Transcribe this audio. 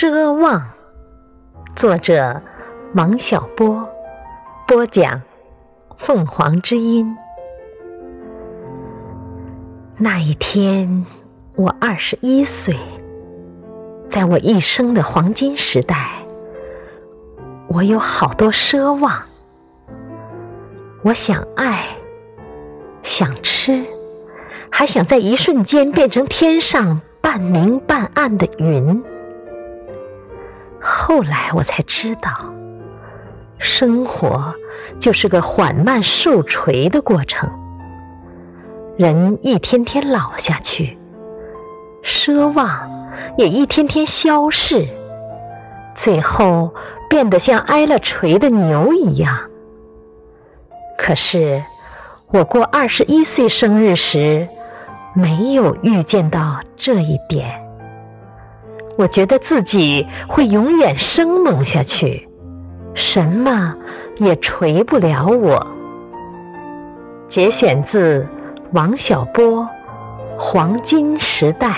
奢望，作者王小波，播讲凤凰之音。那一天，我二十一岁，在我一生的黄金时代，我有好多奢望。我想爱，想吃，还想在一瞬间变成天上半明半暗的云。后来我才知道，生活就是个缓慢受锤的过程。人一天天老下去，奢望也一天天消逝，最后变得像挨了锤的牛一样。可是，我过二十一岁生日时，没有预见到这一点。我觉得自己会永远生猛下去，什么也锤不了我。节选自王小波《黄金时代》。